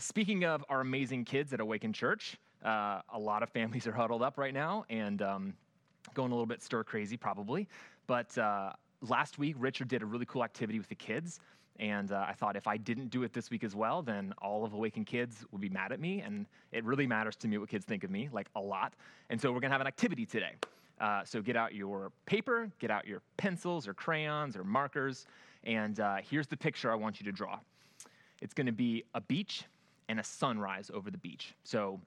speaking of our amazing kids at Awaken Church, uh, a lot of families are huddled up right now and um, going a little bit stir crazy, probably. But uh, last week, Richard did a really cool activity with the kids. And uh, I thought if I didn't do it this week as well, then all of Awaken Kids would be mad at me. And it really matters to me what kids think of me, like a lot. And so we're going to have an activity today. Uh, so get out your paper, get out your pencils or crayons or markers. And uh, here's the picture I want you to draw it's going to be a beach and a sunrise over the beach. So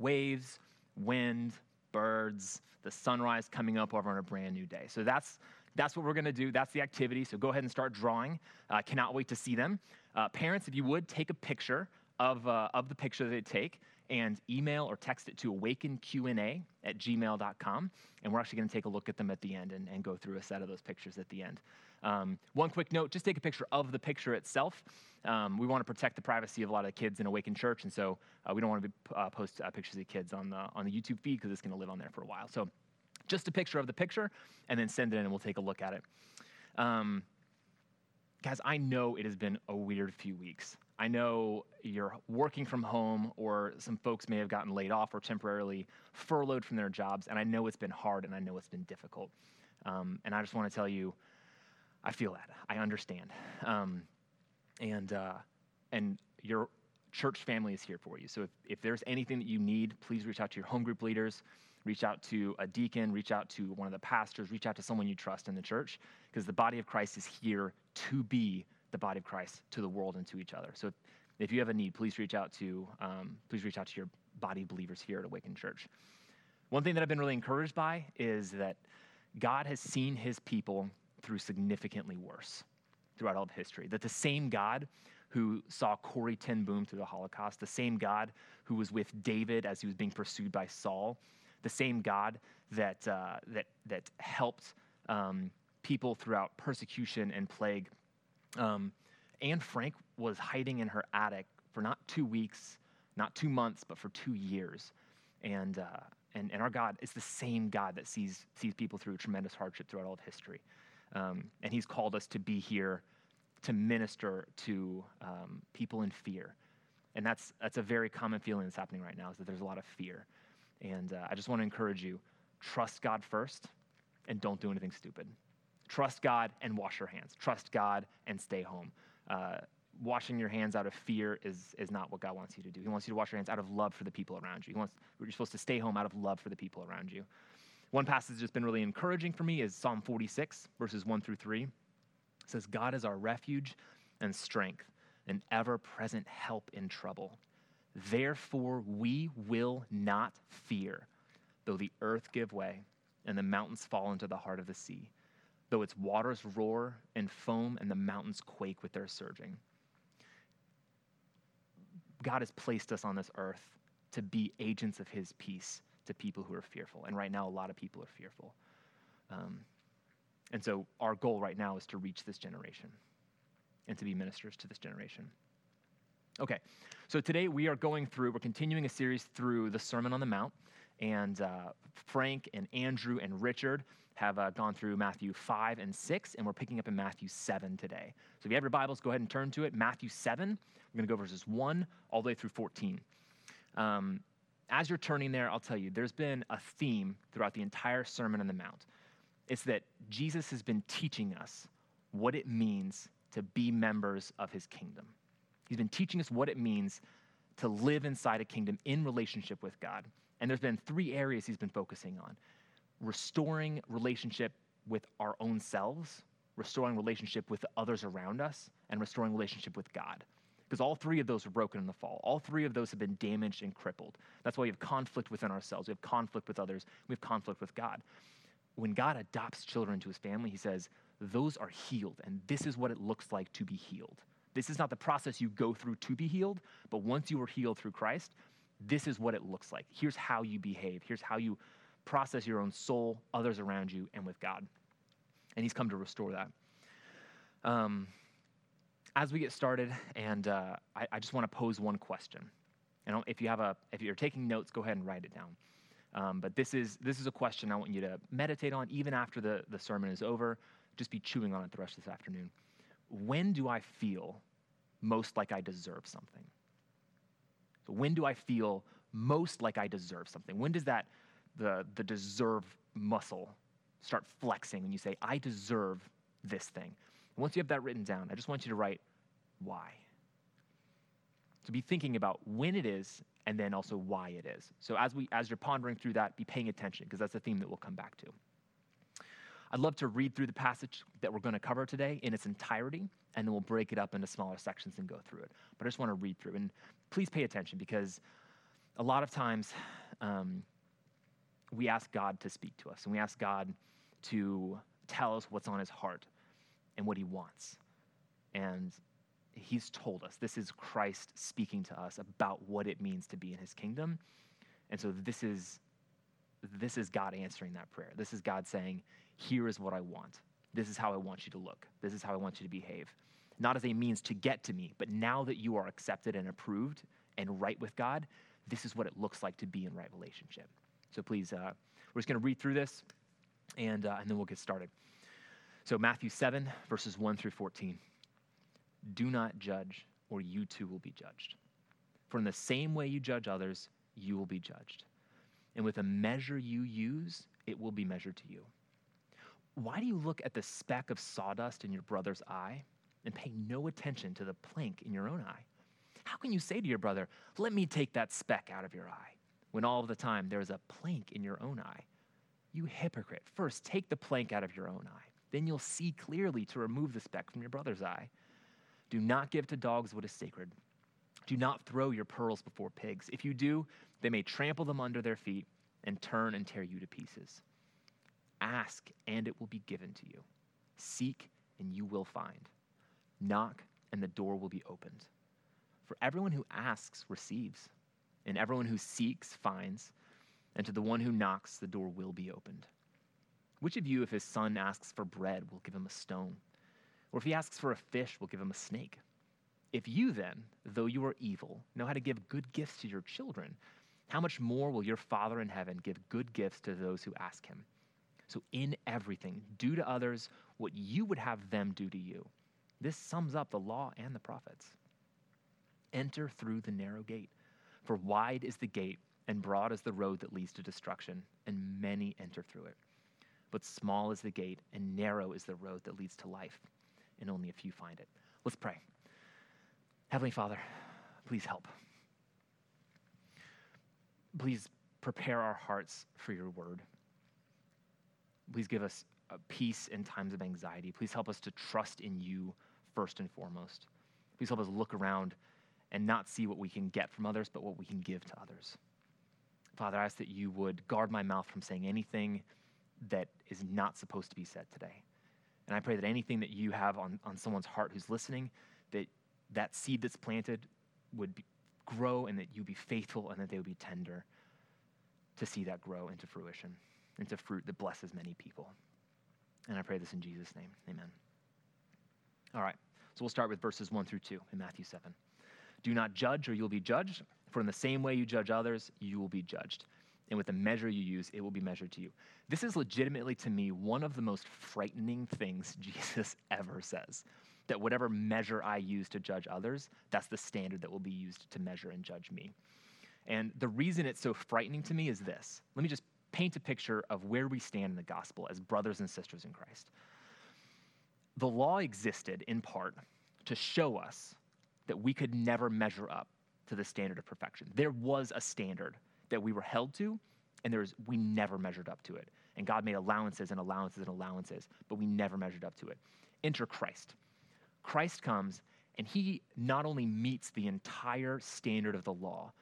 waves, wind, birds, the sunrise coming up over on a brand new day. So that's that's what we're going to do. That's the activity. So go ahead and start drawing. Uh, cannot wait to see them. Uh, parents, if you would, take a picture of, uh, of the picture they take and email or text it to awakenqa at gmail.com. And we're actually going to take a look at them at the end and, and go through a set of those pictures at the end. Um, one quick note just take a picture of the picture itself. Um, we want to protect the privacy of a lot of the kids in Awaken Church, and so uh, we don't want to uh, post uh, pictures of kids on the, on the YouTube feed because it's going to live on there for a while. So just a picture of the picture, and then send it in, and we'll take a look at it. Um, guys, I know it has been a weird few weeks. I know you're working from home, or some folks may have gotten laid off or temporarily furloughed from their jobs, and I know it's been hard and I know it's been difficult. Um, and I just want to tell you, I feel that. I understand. Um, and, uh, and your church family is here for you. So if, if there's anything that you need, please reach out to your home group leaders, reach out to a deacon, reach out to one of the pastors, reach out to someone you trust in the church, because the body of Christ is here to be the body of Christ to the world and to each other. So if, if you have a need, please reach out to um, please reach out to your body believers here at Awaken Church. One thing that I've been really encouraged by is that God has seen his people through significantly worse throughout all of history. That the same God who saw Corrie ten Boom through the Holocaust, the same God who was with David as he was being pursued by Saul, the same God that, uh, that, that helped um, people throughout persecution and plague. Um, Anne Frank was hiding in her attic for not two weeks, not two months, but for two years. And, uh, and, and our God is the same God that sees, sees people through tremendous hardship throughout all of history. Um, and He's called us to be here to minister to um, people in fear. And that's, that's a very common feeling that's happening right now is that there's a lot of fear. And uh, I just want to encourage you trust God first and don't do anything stupid. Trust God and wash your hands. Trust God and stay home. Uh, washing your hands out of fear is, is not what God wants you to do. He wants you to wash your hands out of love for the people around you. He wants, you're supposed to stay home out of love for the people around you. One passage that's been really encouraging for me is Psalm 46, verses 1 through 3. It says, God is our refuge and strength, an ever present help in trouble. Therefore, we will not fear, though the earth give way and the mountains fall into the heart of the sea, though its waters roar and foam and the mountains quake with their surging. God has placed us on this earth to be agents of his peace to people who are fearful. And right now, a lot of people are fearful. Um, and so, our goal right now is to reach this generation and to be ministers to this generation. Okay, so today we are going through, we're continuing a series through the Sermon on the Mount. And uh, Frank and Andrew and Richard have uh, gone through Matthew 5 and 6, and we're picking up in Matthew 7 today. So if you have your Bibles, go ahead and turn to it. Matthew 7, we're going to go verses 1 all the way through 14. Um, as you're turning there, I'll tell you, there's been a theme throughout the entire Sermon on the Mount. It's that Jesus has been teaching us what it means to be members of his kingdom. He's been teaching us what it means to live inside a kingdom in relationship with God. And there's been three areas he's been focusing on restoring relationship with our own selves, restoring relationship with others around us, and restoring relationship with God because all three of those were broken in the fall. All three of those have been damaged and crippled. That's why we have conflict within ourselves. We have conflict with others. We have conflict with God. When God adopts children into his family, he says, those are healed, and this is what it looks like to be healed. This is not the process you go through to be healed, but once you are healed through Christ, this is what it looks like. Here's how you behave. Here's how you process your own soul, others around you, and with God. And he's come to restore that. Um, as we get started, and uh, I, I, just want to pose one question. And if you have a, if you're taking notes, go ahead and write it down. Um, but this is this is a question I want you to meditate on, even after the, the sermon is over. Just be chewing on it the rest of this afternoon. When do I feel most like I deserve something? But when do I feel most like I deserve something? When does that, the, the deserve muscle, start flexing when you say, I deserve this thing? Once you have that written down, I just want you to write why. So be thinking about when it is and then also why it is. So as we as you're pondering through that, be paying attention because that's a theme that we'll come back to. I'd love to read through the passage that we're going to cover today in its entirety, and then we'll break it up into smaller sections and go through it. But I just want to read through. And please pay attention because a lot of times um, we ask God to speak to us, and we ask God to tell us what's on his heart and what he wants. And he's told us this is Christ speaking to us about what it means to be in his kingdom. And so this is this is God answering that prayer. This is God saying, "Here is what I want. This is how I want you to look. This is how I want you to behave." Not as a means to get to me, but now that you are accepted and approved and right with God, this is what it looks like to be in right relationship. So please, uh, we're just going to read through this, and uh, and then we'll get started. So Matthew 7 verses 1 through 14. Do not judge, or you too will be judged. For in the same way you judge others, you will be judged. And with a measure you use, it will be measured to you. Why do you look at the speck of sawdust in your brother's eye and pay no attention to the plank in your own eye? How can you say to your brother, Let me take that speck out of your eye, when all the time there is a plank in your own eye? You hypocrite, first take the plank out of your own eye. Then you'll see clearly to remove the speck from your brother's eye. Do not give to dogs what is sacred. Do not throw your pearls before pigs. If you do, they may trample them under their feet and turn and tear you to pieces. Ask, and it will be given to you. Seek, and you will find. Knock, and the door will be opened. For everyone who asks receives, and everyone who seeks finds, and to the one who knocks, the door will be opened. Which of you, if his son asks for bread, will give him a stone? Or if he asks for a fish, will give him a snake. If you then, though you are evil, know how to give good gifts to your children, how much more will your Father in heaven give good gifts to those who ask him? So, in everything, do to others what you would have them do to you. This sums up the law and the prophets. Enter through the narrow gate, for wide is the gate and broad is the road that leads to destruction, and many enter through it. But small is the gate and narrow is the road that leads to life and only a few find it. Let's pray. Heavenly Father, please help. Please prepare our hearts for your word. Please give us uh, peace in times of anxiety. Please help us to trust in you first and foremost. Please help us look around and not see what we can get from others, but what we can give to others. Father, I ask that you would guard my mouth from saying anything that is not supposed to be said today. And I pray that anything that you have on, on someone's heart who's listening, that that seed that's planted would be, grow and that you be faithful and that they would be tender to see that grow into fruition, into fruit that blesses many people. And I pray this in Jesus' name. Amen. All right, so we'll start with verses 1 through 2 in Matthew 7. Do not judge, or you'll be judged, for in the same way you judge others, you will be judged and with the measure you use, it will be measured to you. This is legitimately, to me, one of the most frightening things Jesus ever says. That whatever measure I use to judge others, that's the standard that will be used to measure and judge me. And the reason it's so frightening to me is this. Let me just paint a picture of where we stand in the gospel as brothers and sisters in Christ. The law existed in part to show us that we could never measure up to the standard of perfection. There was a standard that we were held to, and there's we never measured up to it. And God made allowances and allowances and allowances, but we never measured up to it. Enter Christ. Christ comes and he not only meets the entire standard of the law,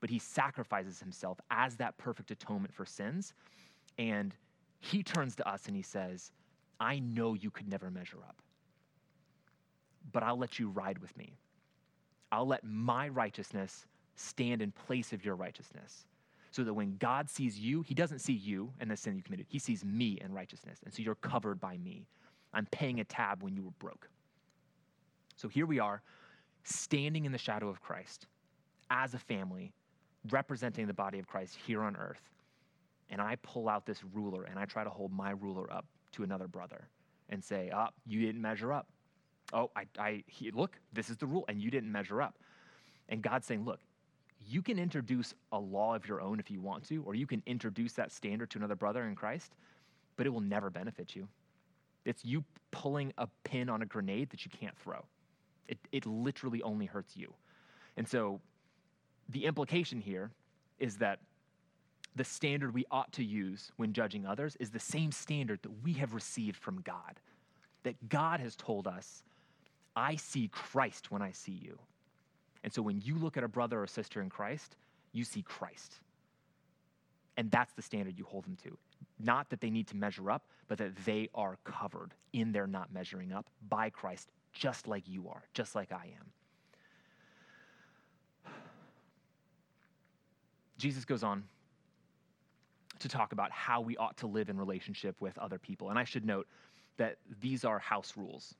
but he sacrifices himself as that perfect atonement for sins. And he turns to us and he says, I know you could never measure up, but I'll let you ride with me. I'll let my righteousness stand in place of your righteousness so that when God sees you, he doesn't see you and the sin you committed. He sees me and righteousness. And so you're covered by me. I'm paying a tab when you were broke. So here we are, standing in the shadow of Christ as a family, representing the body of Christ here on earth. And I pull out this ruler and I try to hold my ruler up to another brother and say, Oh, you didn't measure up. Oh, I, I he, look, this is the rule, and you didn't measure up. And God's saying, Look, you can introduce a law of your own if you want to, or you can introduce that standard to another brother in Christ, but it will never benefit you. It's you pulling a pin on a grenade that you can't throw. It, it literally only hurts you. And so the implication here is that the standard we ought to use when judging others is the same standard that we have received from God. That God has told us, I see Christ when I see you. And so when you look at a brother or sister in Christ, you see Christ. And that's the standard you hold them to. Not that they need to measure up, but that they are covered in their not measuring up by Christ, just like you are, just like I am. Jesus goes on to talk about how we ought to live in relationship with other people. And I should note that these are house rules.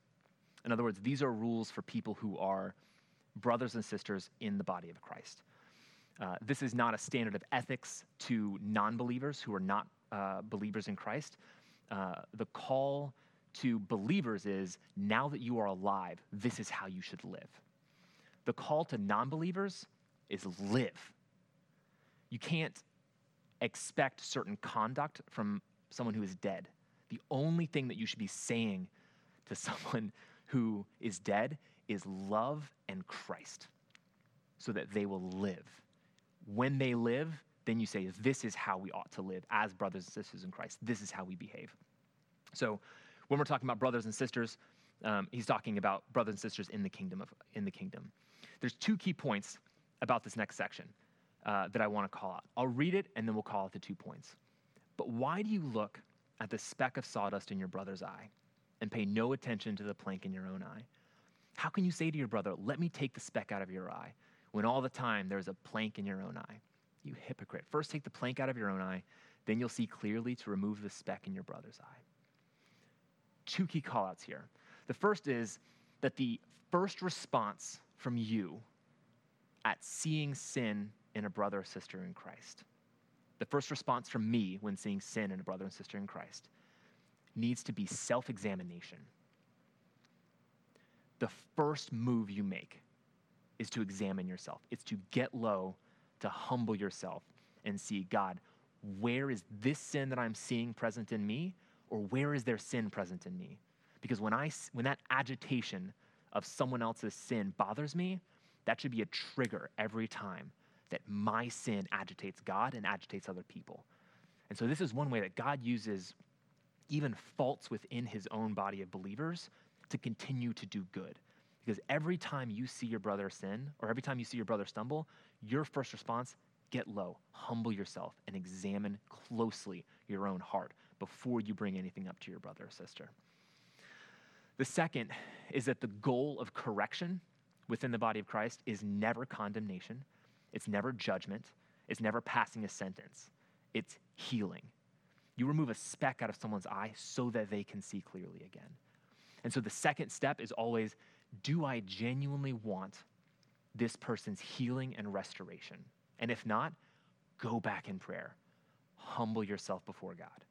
In other words, these are rules for people who are brothers and sisters in the body of Christ. Uh, this is not a standard of ethics to non believers who are not uh, believers in Christ. Uh, the call to believers is now that you are alive, this is how you should live. The call to non believers is live. You can't expect certain conduct from someone who is dead. The only thing that you should be saying to someone who is dead is love and Christ so that they will live. When they live, then you say, This is how we ought to live as brothers and sisters in Christ. This is how we behave. So, when we're talking about brothers and sisters, um, he's talking about brothers and sisters in the kingdom of in the kingdom. There's two key points about this next section uh, that I want to call out. I'll read it and then we'll call out the two points. But why do you look at the speck of sawdust in your brother's eye and pay no attention to the plank in your own eye? How can you say to your brother, Let me take the speck out of your eye, when all the time there's a plank in your own eye? You hypocrite. First take the plank out of your own eye, then you'll see clearly to remove the speck in your brother's eye. Two key callouts here. The first is that the first response from you at seeing sin in a brother or sister in Christ, the first response from me when seeing sin in a brother and sister in Christ, needs to be self examination the first move you make is to examine yourself. It's to get low, to humble yourself and see, God, where is this sin that I'm seeing present in me, or where is there sin present in me? Because when, I, when that agitation of someone else's sin bothers me, that should be a trigger every time that my sin agitates God and agitates other people. And so, this is one way that God uses even faults within his own body of believers to continue to do good. Because every time you see your brother sin, or every time you see your brother stumble, your first response, get low, humble yourself, and examine closely your own heart before you bring anything up to your brother or sister. The second is that the goal of correction within the body of Christ is never condemnation, it's never judgment, it's never passing a sentence, it's healing. You remove a speck out of someone's eye so that they can see clearly again. And so the second step is always do I genuinely want this person's healing and restoration? And if not, go back in prayer. Humble yourself before God.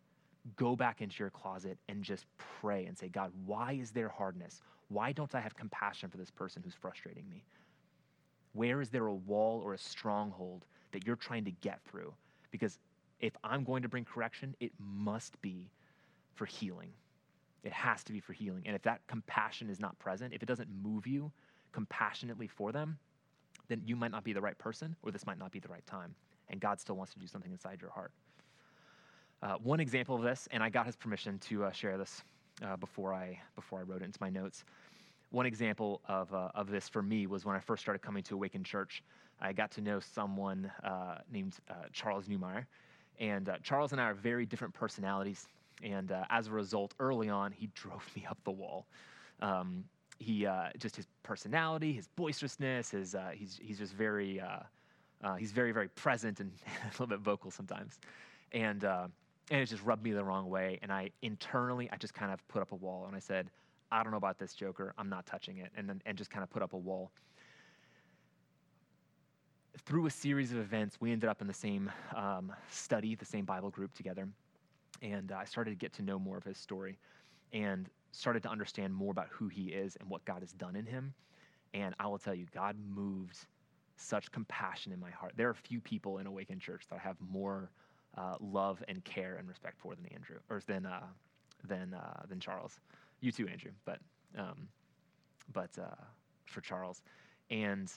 Go back into your closet and just pray and say, God, why is there hardness? Why don't I have compassion for this person who's frustrating me? Where is there a wall or a stronghold that you're trying to get through? Because if I'm going to bring correction, it must be for healing. It has to be for healing. And if that compassion is not present, if it doesn't move you compassionately for them, then you might not be the right person or this might not be the right time. And God still wants to do something inside your heart. Uh, one example of this, and I got his permission to uh, share this uh, before, I, before I wrote it into my notes. One example of, uh, of this for me was when I first started coming to Awaken Church. I got to know someone uh, named uh, Charles Newmeyer. And Charles and I are very different personalities. And uh, as a result, early on, he drove me up the wall. Um, he uh, just his personality, his boisterousness, his uh, he's he's just very uh, uh, he's very very present and a little bit vocal sometimes, and uh, and it just rubbed me the wrong way. And I internally I just kind of put up a wall and I said, I don't know about this Joker, I'm not touching it, and then and just kind of put up a wall. Through a series of events, we ended up in the same um, study, the same Bible group together and uh, I started to get to know more of his story and started to understand more about who he is and what God has done in him. And I will tell you, God moved such compassion in my heart. There are few people in Awakened Church that I have more uh, love and care and respect for than Andrew, or than uh, than uh, than Charles. You too, Andrew, but um, but uh, for Charles, and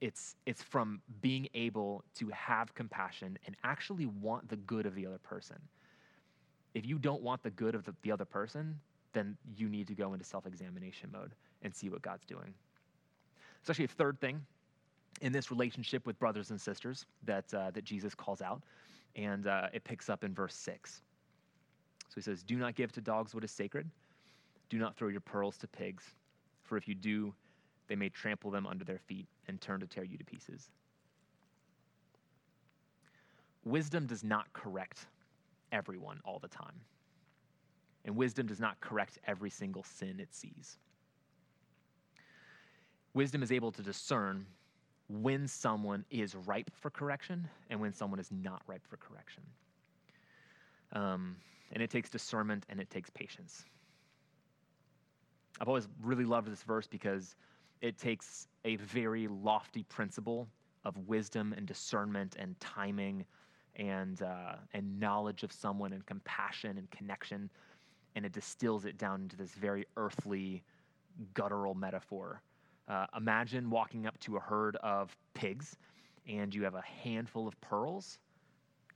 it's it's from being able to have compassion and actually want the good of the other person. If you don't want the good of the, the other person, then you need to go into self-examination mode and see what God's doing. There's actually a third thing in this relationship with brothers and sisters that uh, that Jesus calls out, and uh, it picks up in verse six. So he says, "Do not give to dogs what is sacred. Do not throw your pearls to pigs, for if you do, they may trample them under their feet and turn to tear you to pieces." Wisdom does not correct everyone all the time. And wisdom does not correct every single sin it sees. Wisdom is able to discern when someone is ripe for correction and when someone is not ripe for correction. Um, and it takes discernment and it takes patience. I've always really loved this verse because it takes a very lofty principle of wisdom and discernment and timing and, uh, and knowledge of someone and compassion and connection, and it distills it down into this very earthly, guttural metaphor uh, imagine walking up to a herd of pigs and you have a handful of pearls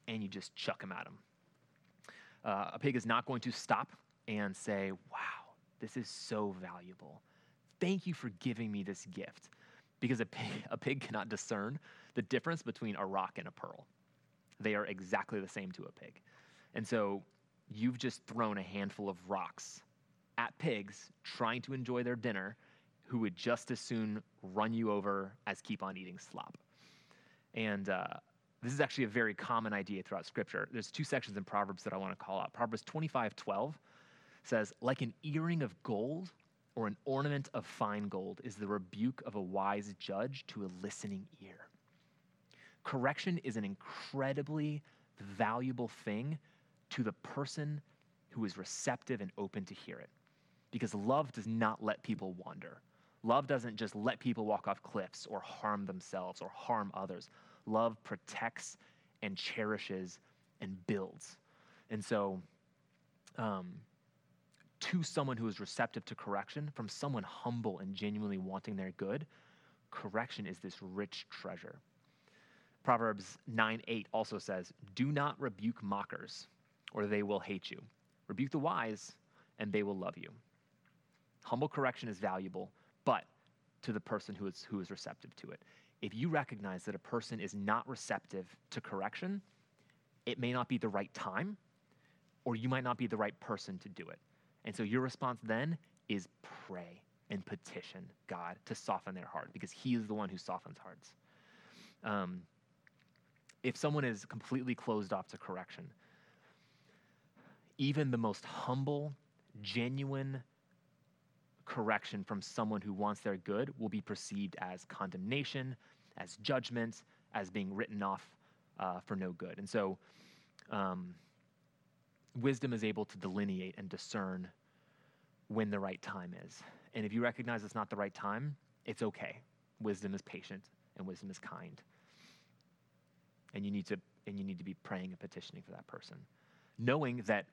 and you just chuck them at them. Uh, a pig is not going to stop and say, Wow, this is so valuable. Thank you for giving me this gift. Because a pig, a pig cannot discern the difference between a rock and a pearl. They are exactly the same to a pig. And so you've just thrown a handful of rocks at pigs trying to enjoy their dinner who would just as soon run you over as keep on eating slop. And uh, this is actually a very common idea throughout Scripture. There's two sections in Proverbs that I want to call out. Proverbs 25 12 says, Like an earring of gold or an ornament of fine gold is the rebuke of a wise judge to a listening ear. Correction is an incredibly valuable thing to the person who is receptive and open to hear it. Because love does not let people wander. Love doesn't just let people walk off cliffs or harm themselves or harm others. Love protects and cherishes and builds. And so, um, to someone who is receptive to correction, from someone humble and genuinely wanting their good, correction is this rich treasure. Proverbs 9 8 also says, Do not rebuke mockers, or they will hate you. Rebuke the wise, and they will love you. Humble correction is valuable, but to the person who is, who is receptive to it. If you recognize that a person is not receptive to correction, it may not be the right time, or you might not be the right person to do it. And so your response then is pray and petition God to soften their heart because He is the one who softens hearts. Um, if someone is completely closed off to correction, even the most humble, genuine correction from someone who wants their good will be perceived as condemnation, as judgment, as being written off uh, for no good. And so, um, wisdom is able to delineate and discern when the right time is. And if you recognize it's not the right time, it's okay. Wisdom is patient and wisdom is kind. And you need to and you need to be praying and petitioning for that person, knowing that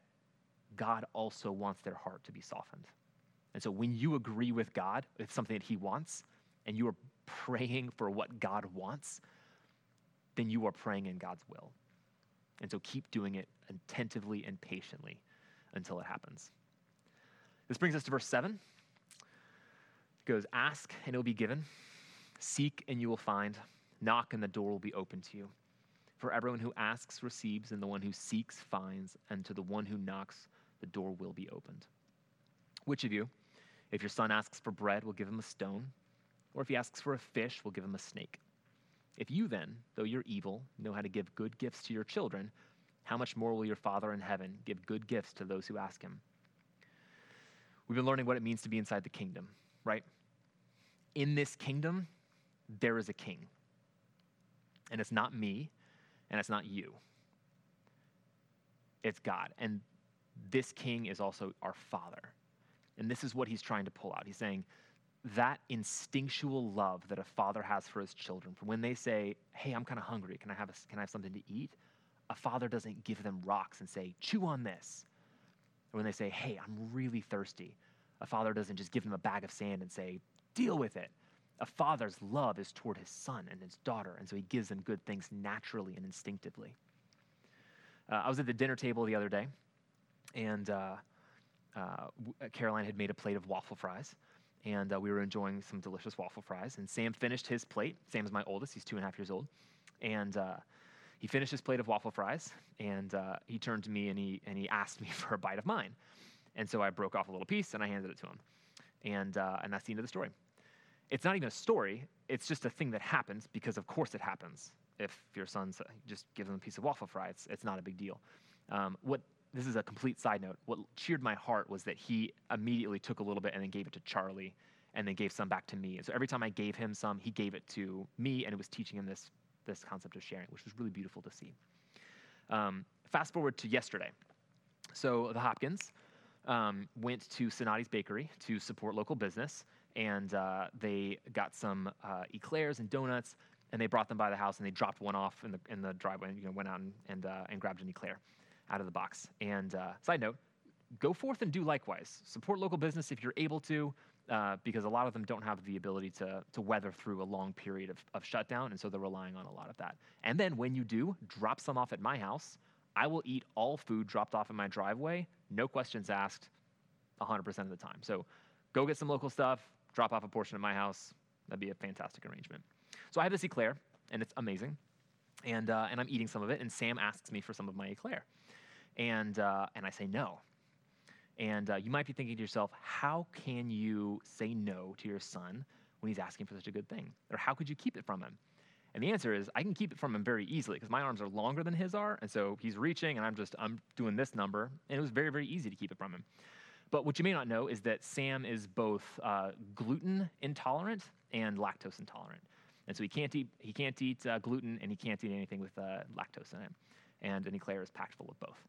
God also wants their heart to be softened. And so when you agree with God, it's something that He wants, and you are praying for what God wants, then you are praying in God's will. And so keep doing it attentively and patiently until it happens. This brings us to verse 7. It goes, Ask and it will be given, seek and you will find, knock and the door will be open to you. For everyone who asks receives, and the one who seeks finds, and to the one who knocks, the door will be opened. Which of you, if your son asks for bread, we'll give him a stone. Or if he asks for a fish, we'll give him a snake. If you then, though you're evil, know how to give good gifts to your children, how much more will your Father in heaven give good gifts to those who ask him? We've been learning what it means to be inside the kingdom, right? In this kingdom, there is a king. And it's not me, and it's not you. It's God. And this king is also our Father. And this is what he's trying to pull out. He's saying, that instinctual love that a father has for his children, for when they say, Hey, I'm kind of hungry, can I, have a, can I have something to eat? A father doesn't give them rocks and say, Chew on this. Or when they say, Hey, I'm really thirsty, a father doesn't just give them a bag of sand and say, Deal with it. A father's love is toward his son and his daughter, and so he gives them good things naturally and instinctively. Uh, I was at the dinner table the other day, and uh, uh, Caroline had made a plate of waffle fries and uh, we were enjoying some delicious waffle fries. And Sam finished his plate. Sam is my oldest; he's two and a half years old, and uh, he finished his plate of waffle fries. And uh, he turned to me and he and he asked me for a bite of mine. And so I broke off a little piece and I handed it to him. And and that's the end of the story. It's not even a story; it's just a thing that happens because, of course, it happens. If your son just gives him a piece of waffle fry, it's, it's not a big deal. Um, what this is a complete side note. What cheered my heart was that he immediately took a little bit and then gave it to Charlie and then gave some back to me. And so every time I gave him some, he gave it to me and it was teaching him this, this concept of sharing, which was really beautiful to see. Um, fast forward to yesterday. So the Hopkins um, went to Sonati's Bakery to support local business and uh, they got some uh, eclairs and donuts and they brought them by the house and they dropped one off in the, in the driveway and you know, went out and, and, uh, and grabbed an eclair out of the box. And uh, side note, go forth and do likewise. Support local business if you're able to, uh, because a lot of them don't have the ability to, to weather through a long period of, of shutdown, and so they're relying on a lot of that. And then when you do, drop some off at my house. I will eat all food dropped off in my driveway, no questions asked, 100% of the time. So go get some local stuff, drop off a portion of my house. That'd be a fantastic arrangement. So I have this eclair, and it's amazing. And, uh, and I'm eating some of it, and Sam asks me for some of my eclair. And, uh, and I say no. And uh, you might be thinking to yourself, how can you say no to your son when he's asking for such a good thing? Or how could you keep it from him? And the answer is, I can keep it from him very easily because my arms are longer than his are. And so he's reaching, and I'm just, I'm doing this number. And it was very, very easy to keep it from him. But what you may not know is that Sam is both uh, gluten intolerant and lactose intolerant. And so he can't eat, he can't eat uh, gluten and he can't eat anything with uh, lactose in it. And an eclair is packed full of both.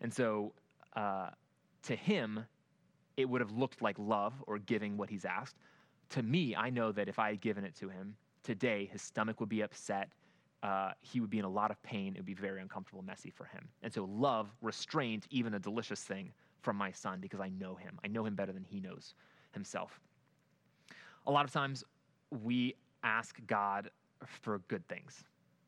And so uh, to him, it would have looked like love or giving what he's asked. To me, I know that if I had given it to him today, his stomach would be upset. Uh, he would be in a lot of pain. It would be very uncomfortable, messy for him. And so love restrained even a delicious thing from my son because I know him. I know him better than he knows himself. A lot of times we ask God for good things.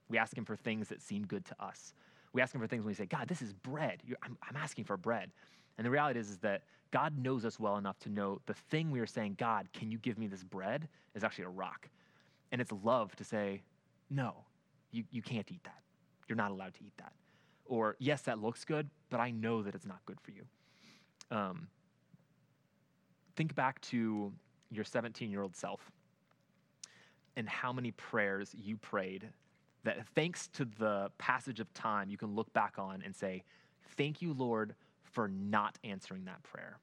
We ask him for things that seem good to us. We ask him for things when we say, God, this is bread. I'm, I'm, asking for bread. And the reality is, is that God knows us well enough to know the thing we are saying, God, can you give me this bread, is actually a rock. And it's love to say, no, you, you can't eat that. You're not allowed to eat that. Or, yes, that looks good, but I know that it's not good for you. Um, think back to your 17 year old self and how many prayers you prayed that thanks to the passage of time, you can look back on and say, Thank you, Lord, for not answering that prayer.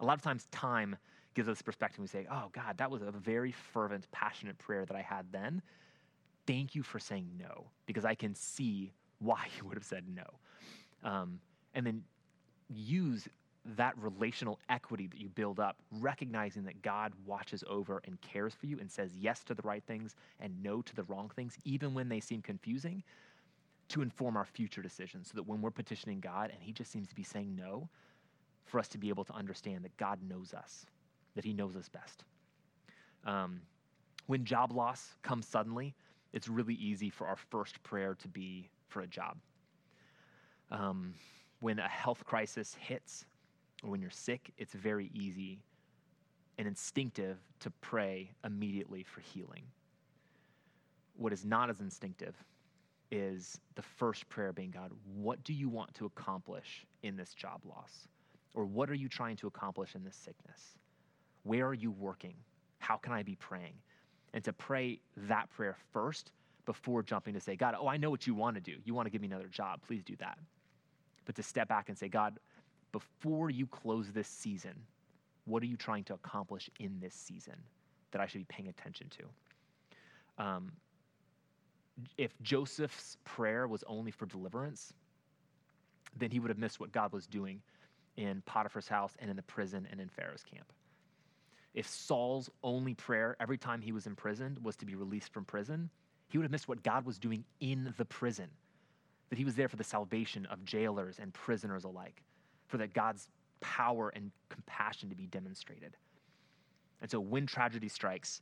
A lot of times, time gives us perspective. We say, Oh, God, that was a very fervent, passionate prayer that I had then. Thank you for saying no, because I can see why you would have said no. Um, and then use that relational equity that you build up, recognizing that God watches over and cares for you and says yes to the right things and no to the wrong things, even when they seem confusing, to inform our future decisions so that when we're petitioning God and He just seems to be saying no, for us to be able to understand that God knows us, that He knows us best. Um, when job loss comes suddenly, it's really easy for our first prayer to be for a job. Um, when a health crisis hits, or when you're sick, it's very easy and instinctive to pray immediately for healing. What is not as instinctive is the first prayer being God, what do you want to accomplish in this job loss? Or what are you trying to accomplish in this sickness? Where are you working? How can I be praying? And to pray that prayer first before jumping to say, God, oh, I know what you want to do. You want to give me another job. Please do that. But to step back and say, God, before you close this season, what are you trying to accomplish in this season that I should be paying attention to? Um, if Joseph's prayer was only for deliverance, then he would have missed what God was doing in Potiphar's house and in the prison and in Pharaoh's camp. If Saul's only prayer every time he was imprisoned was to be released from prison, he would have missed what God was doing in the prison. That he was there for the salvation of jailers and prisoners alike, for that God's power and compassion to be demonstrated. And so when tragedy strikes,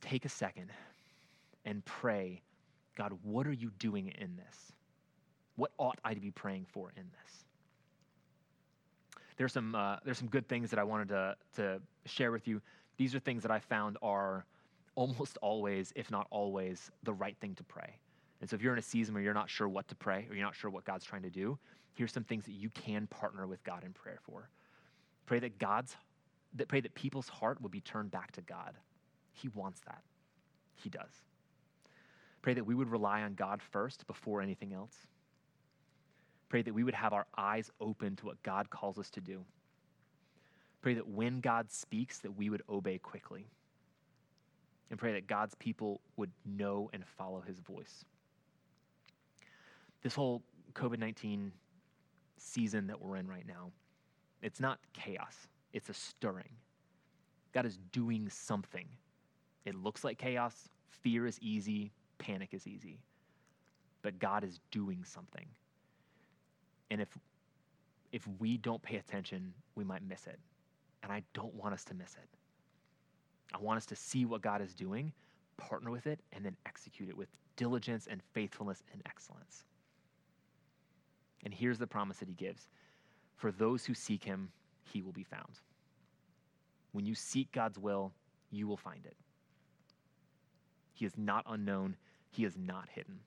take a second and pray God, what are you doing in this? What ought I to be praying for in this? There's some, uh, there's some good things that I wanted to, to share with you. These are things that I found are almost always, if not always, the right thing to pray. And so if you're in a season where you're not sure what to pray or you're not sure what God's trying to do, here's some things that you can partner with God in prayer for. Pray that God's that pray that people's heart will be turned back to God. He wants that. He does. Pray that we would rely on God first before anything else. Pray that we would have our eyes open to what God calls us to do. Pray that when God speaks that we would obey quickly. And pray that God's people would know and follow his voice. This whole COVID 19 season that we're in right now, it's not chaos, it's a stirring. God is doing something. It looks like chaos, fear is easy, panic is easy. But God is doing something. And if if we don't pay attention, we might miss it. And I don't want us to miss it. I want us to see what God is doing, partner with it, and then execute it with diligence and faithfulness and excellence. And here's the promise that he gives For those who seek him, he will be found. When you seek God's will, you will find it. He is not unknown, he is not hidden.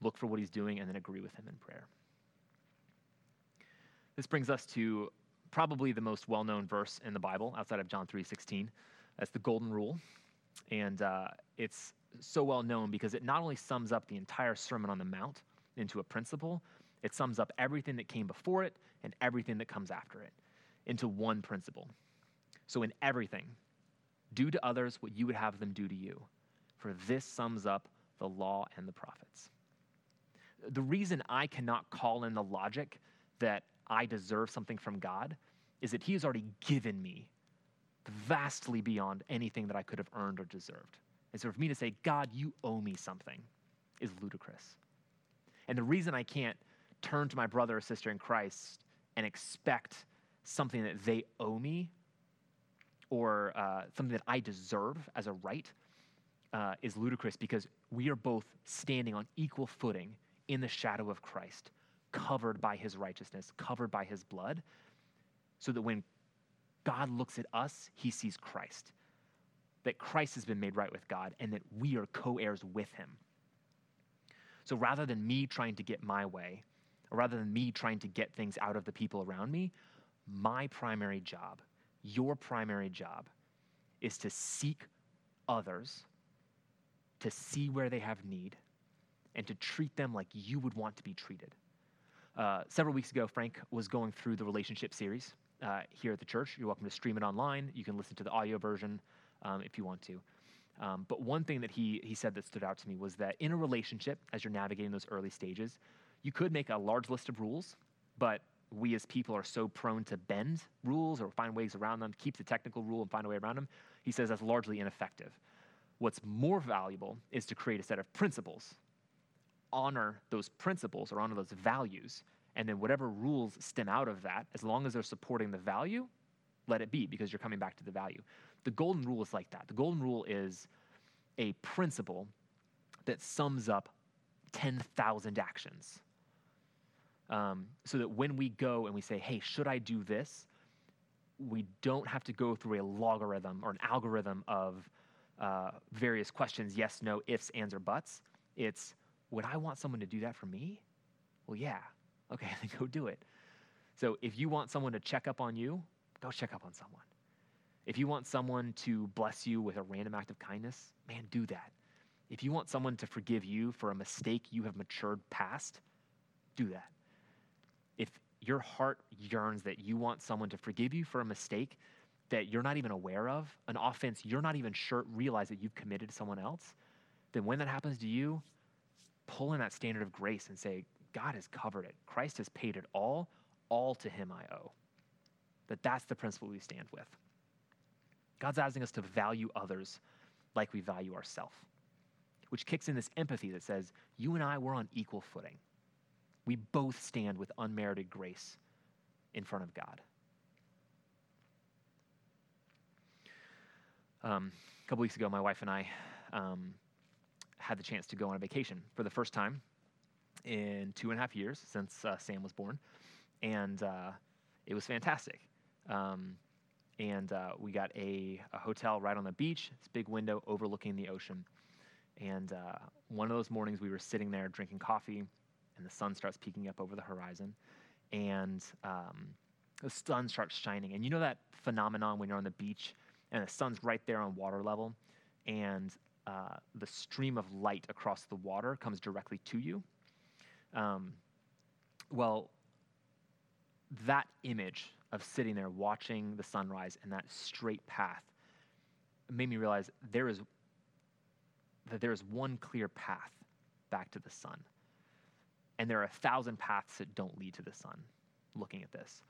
Look for what he's doing and then agree with him in prayer. This brings us to probably the most well-known verse in the Bible outside of John 3:16. That's the golden rule, and uh, it's so well known because it not only sums up the entire Sermon on the Mount into a principle, it sums up everything that came before it and everything that comes after it into one principle. So in everything, do to others what you would have them do to you, for this sums up the law and the prophets. The reason I cannot call in the logic that I deserve something from God is that He has already given me vastly beyond anything that I could have earned or deserved. And so for me to say, God, you owe me something, is ludicrous. And the reason I can't turn to my brother or sister in Christ and expect something that they owe me or uh, something that I deserve as a right uh, is ludicrous because we are both standing on equal footing in the shadow of Christ covered by his righteousness, covered by his blood, so that when God looks at us, he sees Christ. That Christ has been made right with God and that we are co heirs with him. So rather than me trying to get my way, or rather than me trying to get things out of the people around me, my primary job, your primary job, is to seek others, to see where they have need, and to treat them like you would want to be treated. Uh, several weeks ago, Frank was going through the relationship series uh, here at the church. You're welcome to stream it online. You can listen to the audio version um, if you want to. Um, but one thing that he, he said that stood out to me was that in a relationship, as you're navigating those early stages, you could make a large list of rules, but we as people are so prone to bend rules or find ways around them, keep the technical rule and find a way around them. He says that's largely ineffective. What's more valuable is to create a set of principles honor those principles or honor those values. And then whatever rules stem out of that, as long as they're supporting the value, let it be because you're coming back to the value. The golden rule is like that. The golden rule is a principle that sums up 10,000 actions. Um, so that when we go and we say, hey, should I do this? We don't have to go through a logarithm or an algorithm of uh, various questions yes, no, ifs, ands, or buts. It's would I want someone to do that for me? Well, yeah. Okay, then go do it. So if you want someone to check up on you, go check up on someone. If you want someone to bless you with a random act of kindness, man, do that. If you want someone to forgive you for a mistake you have matured past, do that. If your heart yearns that you want someone to forgive you for a mistake that you're not even aware of, an offense you're not even sure realize that you've committed to someone else, then when that happens to you, pull in that standard of grace and say, God has covered it. Christ has paid it all. All to him I owe. that that's the principle we stand with. God's asking us to value others like we value ourselves, which kicks in this empathy that says, You and I, we're on equal footing. We both stand with unmerited grace in front of God. Um, a couple weeks ago, my wife and I um, had the chance to go on a vacation for the first time in two and a half years since uh, Sam was born, and uh, it was fantastic. Um, and uh, we got a, a, hotel right on the beach. This big window overlooking the ocean. And uh, one of those mornings, we were sitting there drinking coffee, and the sun starts peeking up over the horizon, and um, the sun starts shining. And you know that phenomenon when you're on the beach and the sun's right there on water level, and uh, the stream of light across the water comes directly to you. Um, well, that image of sitting there watching the sunrise and that straight path made me realize there is that there is one clear path back to the sun. And there are a thousand paths that don't lead to the sun, looking at this.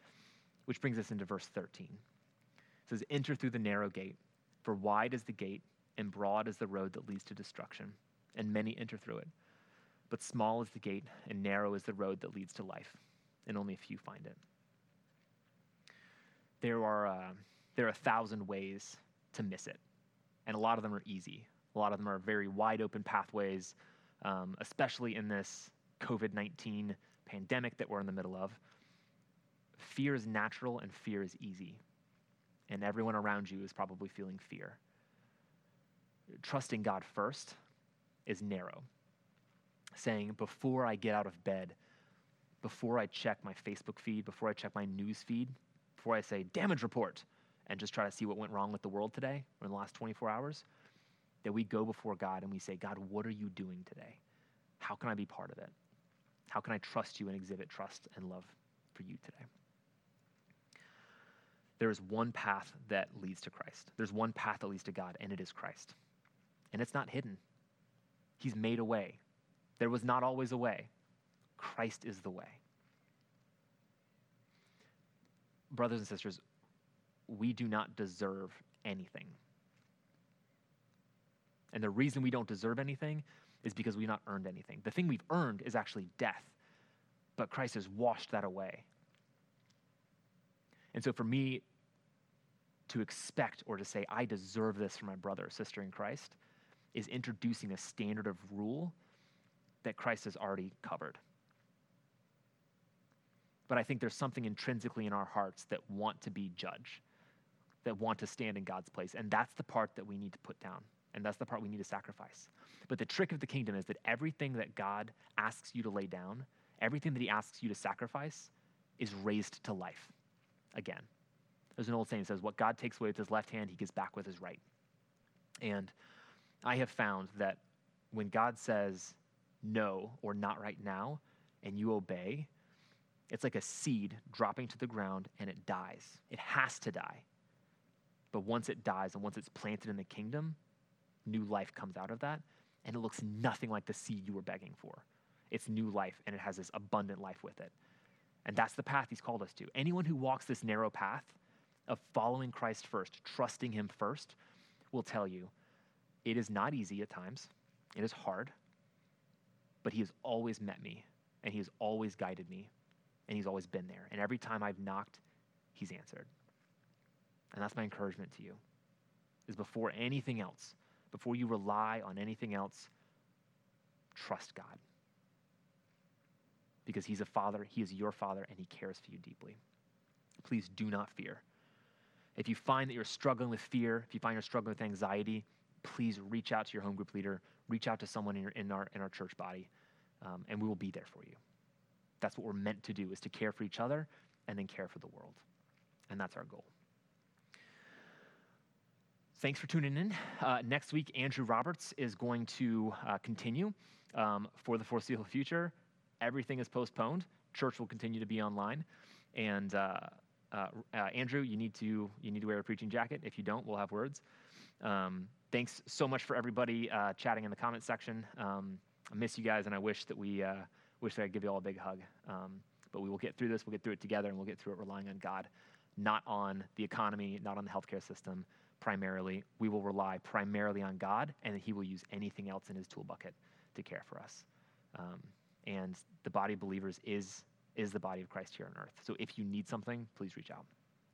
Which brings us into verse 13. It says, Enter through the narrow gate, for wide is the gate, and broad is the road that leads to destruction, and many enter through it. But small is the gate, and narrow is the road that leads to life, and only a few find it. There are, uh, there are a thousand ways to miss it, and a lot of them are easy. A lot of them are very wide open pathways, um, especially in this COVID 19 pandemic that we're in the middle of. Fear is natural and fear is easy. And everyone around you is probably feeling fear. Trusting God first is narrow saying, before I get out of bed, before I check my Facebook feed, before I check my news feed, before I say damage report and just try to see what went wrong with the world today or in the last 24 hours, that we go before God and we say, God, what are you doing today? How can I be part of it? How can I trust you and exhibit trust and love for you today? There is one path that leads to Christ. There's one path that leads to God, and it is Christ. And it's not hidden. He's made a way. There was not always a way. Christ is the way. Brothers and sisters, we do not deserve anything. And the reason we don't deserve anything is because we've not earned anything. The thing we've earned is actually death, but Christ has washed that away. And so for me to expect or to say, I deserve this from my brother or sister in Christ, is introducing a standard of rule that Christ has already covered. But I think there's something intrinsically in our hearts that want to be judge, that want to stand in God's place. And that's the part that we need to put down. And that's the part we need to sacrifice. But the trick of the kingdom is that everything that God asks you to lay down, everything that He asks you to sacrifice, is raised to life again. There's an old saying that says, What God takes away with His left hand, He gives back with His right. And I have found that when God says, no or not right now and you obey, it's like a seed dropping to the ground and it dies. It has to die. But once it dies and once it's planted in the kingdom, new life comes out of that and it looks nothing like the seed you were begging for. It's new life and it has this abundant life with it. And that's the path he's called us to. Anyone who walks this narrow path of following Christ first, trusting him first, will tell you it is not easy at times. It is hard but he has always met me and he has always guided me and he's always been there. And every time I've knocked, he's answered. And that's my encouragement to you. Is before anything else, before you rely on anything else, trust God. Because he's a father, he is your father, and he cares for you deeply. Please do not fear. If you find that you're struggling with fear, if you find you're struggling with anxiety, please reach out to your home group leader, reach out to someone in, your, in, our, in our church body, um, and we will be there for you. That's what we're meant to do, is to care for each other and then care for the world. And that's our goal. Thanks for tuning in. Uh, next week, Andrew Roberts is going to uh, continue um, for the foreseeable future. Everything is postponed. Church will continue to be online. And uh, uh, uh Andrew, you need to you need to wear a preaching jacket. If you don't, we'll have words. Um, thanks so much for everybody uh, chatting in the comment section. Um, I miss you guys, and I wish that we wish that I could give you all a big hug. Um, but we will get through this. We'll get through it together, and we'll get through it relying on God not on the economy, not on the healthcare system primarily. We will rely primarily on God, and that He will use anything else in His tool bucket to care for us. Um, and the body of believers is is the body of Christ here on earth. So if you need something, please reach out.